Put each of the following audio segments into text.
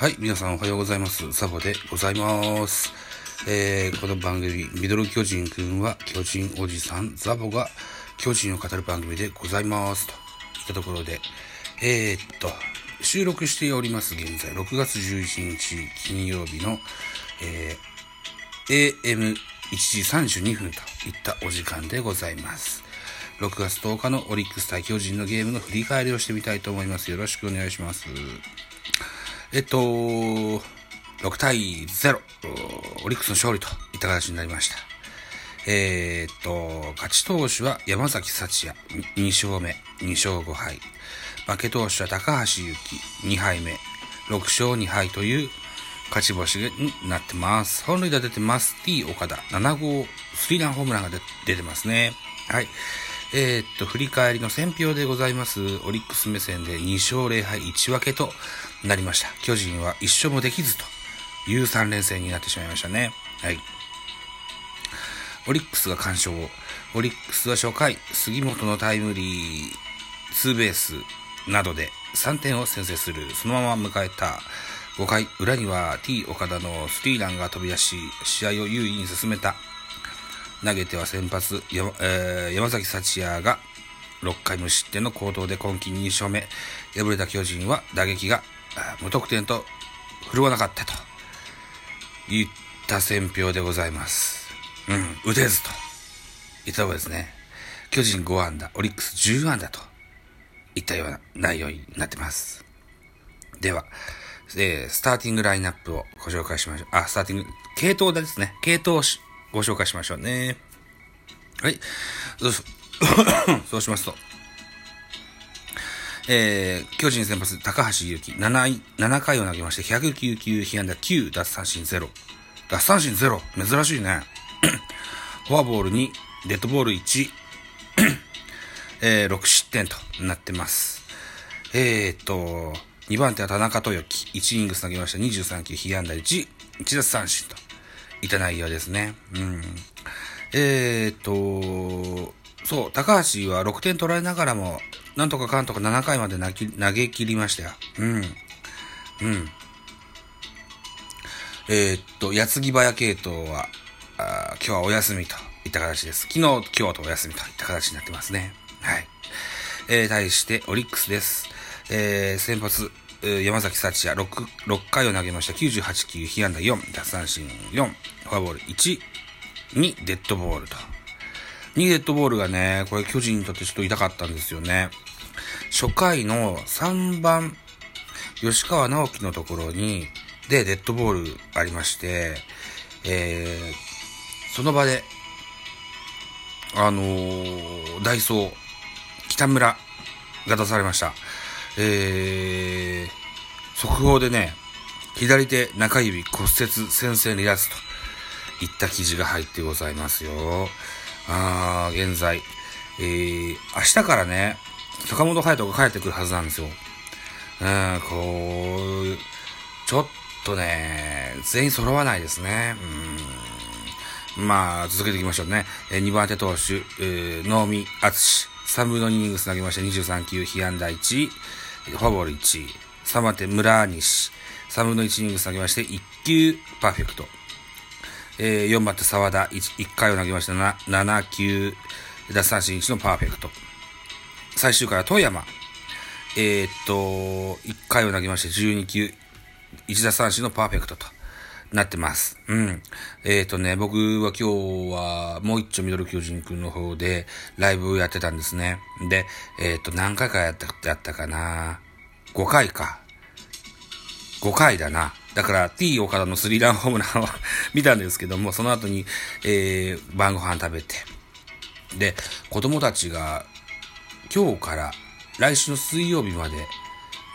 はい、皆さんおはようございます。ザボでございます。えー、この番組、ミドル巨人くんは巨人おじさんザボが巨人を語る番組でございます。といったところで、えー、っと、収録しております現在、6月11日金曜日の、えー、AM1 時32分といったお時間でございます。6月10日のオリックス対巨人のゲームの振り返りをしてみたいと思います。よろしくお願いします。えっと、6対0、オリックスの勝利といった形になりました。えー、っと、勝ち投手は山崎幸也、2勝目、2勝5敗。負け投手は高橋祐希、2敗目、6勝2敗という勝ち星になってます。本塁打出てます。T 岡田、7号スリーランホームランが出てますね。はい。えー、っと、振り返りの選票でございます。オリックス目線で2勝0敗1分けとなりました。巨人は1勝もできずという3連戦になってしまいましたね。はい。オリックスが完勝。オリックスは初回、杉本のタイムリー、ツーベースなどで3点を先制する。そのまま迎えた5回、裏には T 岡田のスリーランが飛び出し、試合を優位に進めた。投げては先発、山,、えー、山崎幸也が6回無失点の好投で今季2勝目。敗れた巨人は打撃が無得点と振るわなかったといった選評でございます。うん、打てずといったところですね。巨人5安打、オリックス10安打といったような内容になってます。では、えー、スターティングラインナップをご紹介しましょう。あ、スターティング、系統ですね。系統ご紹介しましょうね。はい。そう そうしますと、えー、巨人先発、高橋祐希、7, 7回を投げまして、109球、被安打9、奪三振0。奪三振0。珍しいね。フォアボール2、デッドボール1、えー、6失点となってます。えー、っと、2番手は田中豊樹、1イングス投げました23球、被安打1、1奪三振といた内容ですね。うん。えー、っと、そう、高橋は6点取られながらも、なんとかかんとか7回まで投げ切りましたよ。うん。うん。えー、っと、矢継ぎ早系統は、あ今日はお休みといった形です。昨日、今日とお休みといった形になってますね。はい。えー、対して、オリックスです。えー、先発、山崎幸也6、6回を投げました。98球、被安打4、奪三振4、フォアボール1、2、デッドボールと。2デッドボールがね、これ巨人にとってちょっと痛かったんですよね。初回の3番、吉川直樹のところに、で、デッドボールありまして、えー、その場で、あのー、ダイソー、北村が出されました。えー、速報でね、左手中指骨折先生離脱といった記事が入ってございますよ。あー、現在、えー、明日からね、坂本隼人が帰ってくるはずなんですよ。うん、こう、ちょっとね、全員揃わないですね。うん。まあ、続けていきましょうね。えー、2番手投手、えー、能見敦3分の2イニングス投げました23球、被安打1、フォアボール1、3番手村西、3分の1イニングス投げまして1球、パーフェクト。えー、4番手沢田1、1回を投げました 7, 7球、奪三振1のパーフェクト。最終回は富山。えー、っと、1回を投げまして12球、1奪三振のパーフェクトとなってます。うん。えー、とね、僕は今日はもう一丁ミドル巨人くんの方でライブをやってたんですね。で、えー、っと、何回かやった、やったかな ?5 回か。5回だな。だから T 岡田のスリーランホームランを 見たんですけども、その後に、えー、晩ご飯食べて、で、子供たちが今日から来週の水曜日まで、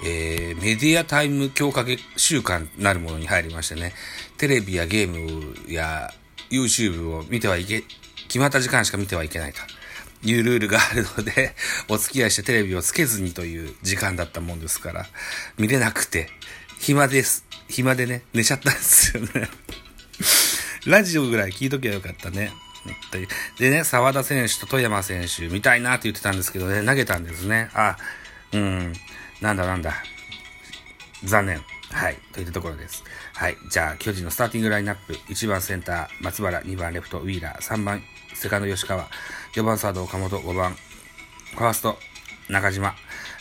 えー、メディアタイム強化週間なるものに入りましてね、テレビやゲームや YouTube を見てはいけ、決まった時間しか見てはいけないというルールがあるので、お付き合いしてテレビをつけずにという時間だったもんですから、見れなくて、暇です。暇でね、寝ちゃったんですよね。ラジオぐらい聞いときゃよかったね。でね、沢田選手と富山選手見たいなって言ってたんですけどね、投げたんですね。あ、うん、なんだなんだ。残念。はい。といったところです。はい。じゃあ、巨人のスターティングラインナップ。1番センター、松原、2番レフト、ウィーラー、3番セカンド、吉川、4番サード、岡本、5番ファースト、中島、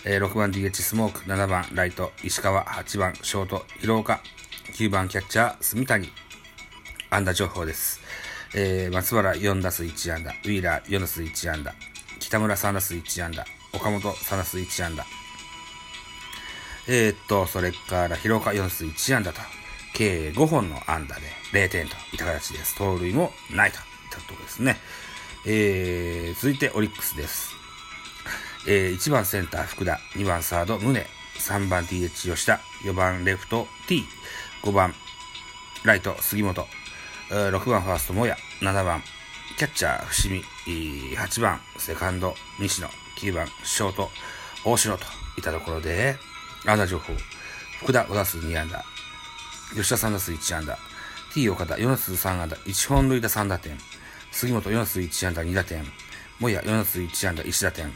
えー、6番 DH スモーク、7番ライト、石川、8番ショート、広岡、9番キャッチャー、住谷、安打情報です。えー、松原4打数1安打、ウィーラー4打数1安打、北村3打数1安打、岡本3打数1安打。えー、っと、それから広岡4数1安打と、計5本の安打で0点といった形です。盗塁もないといったところですね。えー、続いてオリックスです。えー、1番センター福田、2番サード宗、3番 DH 吉田、4番レフト T、5番ライト杉本、6番ファーストもや、7番キャッチャー伏見、8番セカンド西野、9番ショート大城といったところで、安打情報、福田5打数2安打、吉田3打数1安打、T 岡田4打数3安打、1本塁打3打点、杉本4打数1安打2打点、もや4打数1安打1打点、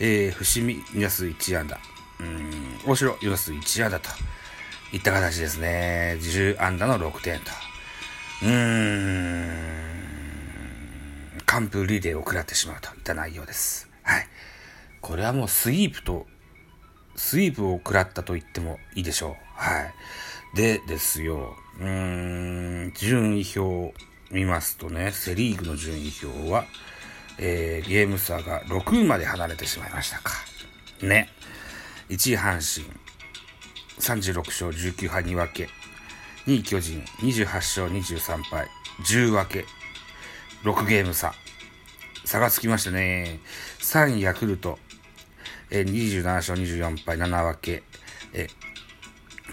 えー、伏見2打数1安打、うん、大城4打数1安打と。いった形ですね。10安打の6点と。うーん、完封リレーを食らってしまうといった内容です。はい。これはもうスイープと、スイープを食らったと言ってもいいでしょう。はい。でですよ、うーん、順位表を見ますとね、セリーグの順位表は、えー、ゲーム差が6位まで離れてしまいましたか。ね。1位阪神、36勝19敗2分け。2位巨人、28勝23敗、10分け。6ゲーム差。差がつきましたね。3位ヤクルト、えー、27勝24敗7分け。え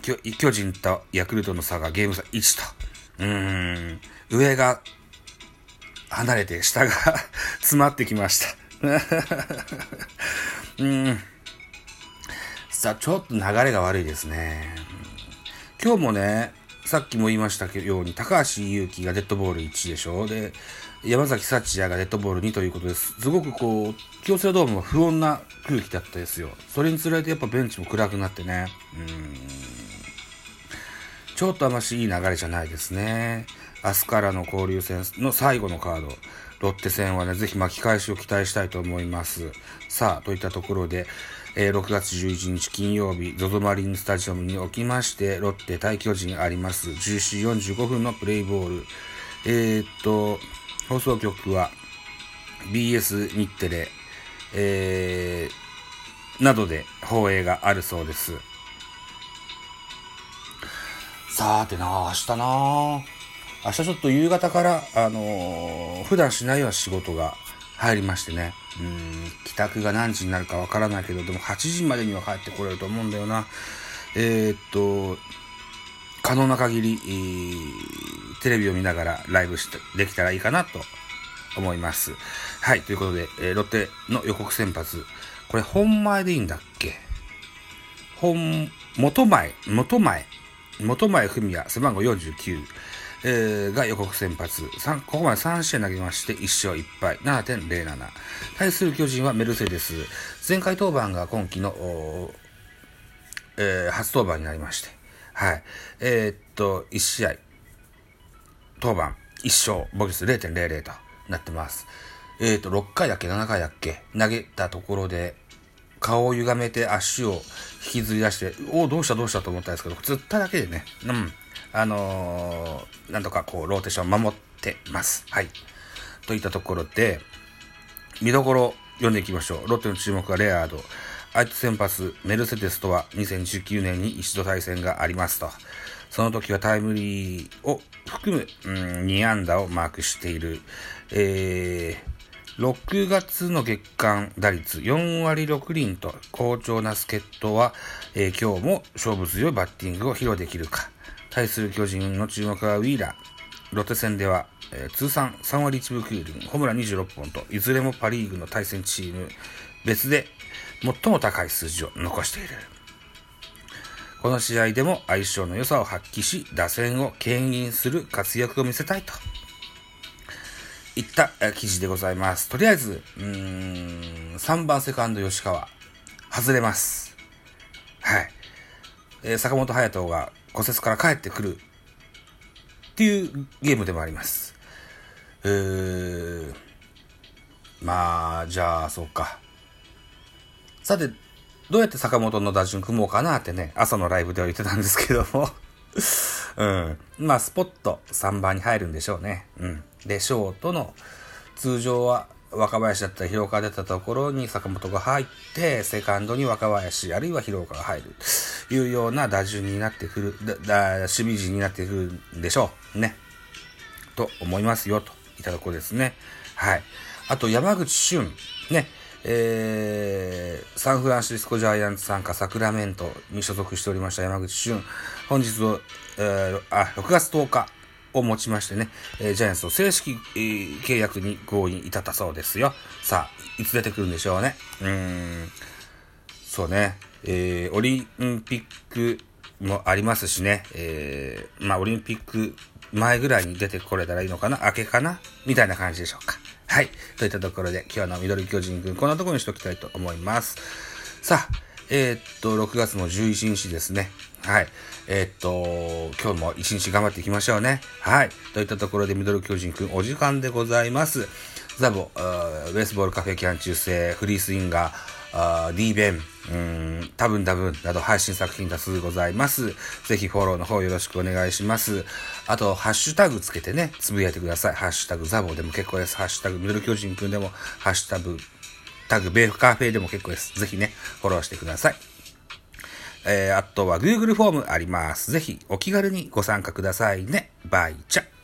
ー、巨人とヤクルトの差がゲーム差1と。うん。上が離れて下が 詰まってきました うん。さあ、ちょっと流れが悪いですね。今日もね、さっきも言いましたように、高橋祐希がデッドボール1でしょで、山崎幸也がデッドボール2ということです。すごくこう、京セラドームは不穏な空気だったですよ。それにつれてやっぱベンチも暗くなってね。うん。ちょっとあましいい流れじゃないですね。明日からの交流戦の最後のカード、ロッテ戦はね、ぜひ巻き返しを期待したいと思います。さあ、といったところで、えー、6月11日金曜日、ZOZO マリンスタジアムにおきまして、ロッテ対巨人あります。14時45分のプレイボール。えー、っと、放送局は BS 日テレ、えー、などで放映があるそうです。さーてな明日な明日ちょっと夕方から、あのー、普段しないような仕事が入りましてね。うん、帰宅が何時になるかわからないけど、でも8時までには帰ってこれると思うんだよな。えー、っと、可能な限り、えー、テレビを見ながらライブしてできたらいいかなと思います。はい、ということで、えー、ロッテの予告先発。これ本前でいいんだっけ？本、元前、元前、元前文也、背番号49。えー、が予告先発。ここまで3試合投げまして、1勝1敗、7.07。対する巨人はメルセデス。前回登板が今季の、えー、初登板になりまして。はい。えー、っと、1試合、登板、1勝、ボギス0.00となってます。えー、っと、6回だっけ、7回だっけ、投げたところで、顔を歪めて足を引きずり出して、おお、どうしたどうしたと思ったんですけど、釣っただけでね、うん、あのー、なんとかこう、ローテーション守ってます。はい。といったところで、見どころ読んでいきましょう。ロッテの注目はレアード。相手先発、メルセデスとは2019年に一度対戦がありますと。その時はタイムリーを含む、うん、2安打をマークしている。えー、6月の月間打率4割6厘と好調な助っ人は、えー、今日も勝負強いバッティングを披露できるか。対する巨人の注目はウィーラー。ロッテ戦では、えー、通算3割1分9厘、ホームラン26本と、いずれもパリーグの対戦チーム別で最も高い数字を残している。この試合でも相性の良さを発揮し、打線を牽引する活躍を見せたいと。いった記事でございます。とりあえず、うん、3番セカンド吉川、外れます。はい。え、坂本隼人が骨折から帰ってくるっていうゲームでもあります。えー、まあ、じゃあ、そうか。さて、どうやって坂本の打順組もうかなってね、朝のライブでは言ってたんですけども うん。まあ、スポット3番に入るんでしょうね。うん。で、ショートの、通常は若林だったり広岡出たところに坂本が入って、セカンドに若林、あるいは広岡が入る。いうような打順になってくる、だ、だ守備陣になってくるんでしょう。ね。と思いますよ、といたところですね。はい。あと、山口俊。ね。えー、サンフランシスコジャイアンツ参加サクラメントに所属しておりました山口俊。本日の、えー、あ、6月10日をもちましてね、えー、ジャイアンツと正式、えー、契約に合意に至ったそうですよ。さあ、いつ出てくるんでしょうね。うーん、そうね、えー、オリンピックもありますしね、えー、まあ、オリンピック前ぐらいに出てこれたらいいのかな明けかな？みたいな感じでしょうか。はい。といったところで、今日の緑巨人くん、こんなところにしときたいと思います。さあ、えー、っと、6月の11日ですね。はい。えー、っと、今日も一日頑張っていきましょうね。はい。といったところで、ミドル巨人くん、お時間でございます。ザボ、ベースボールカフェキャン中世、フリースインガー、D ベン、うん、多分多分など配信作品多数ございます。ぜひフォローの方よろしくお願いします。あと、ハッシュタグつけてね、つぶやいてください。ハッシュタグザボでも結構です。ハッシュタグミドル巨人くんでも、ハッシュタグ、タグベーフカフェでも結構です。ぜひね、フォローしてください。えー、あとは Google フォームあります。ぜひお気軽にご参加くださいね。バイチャ。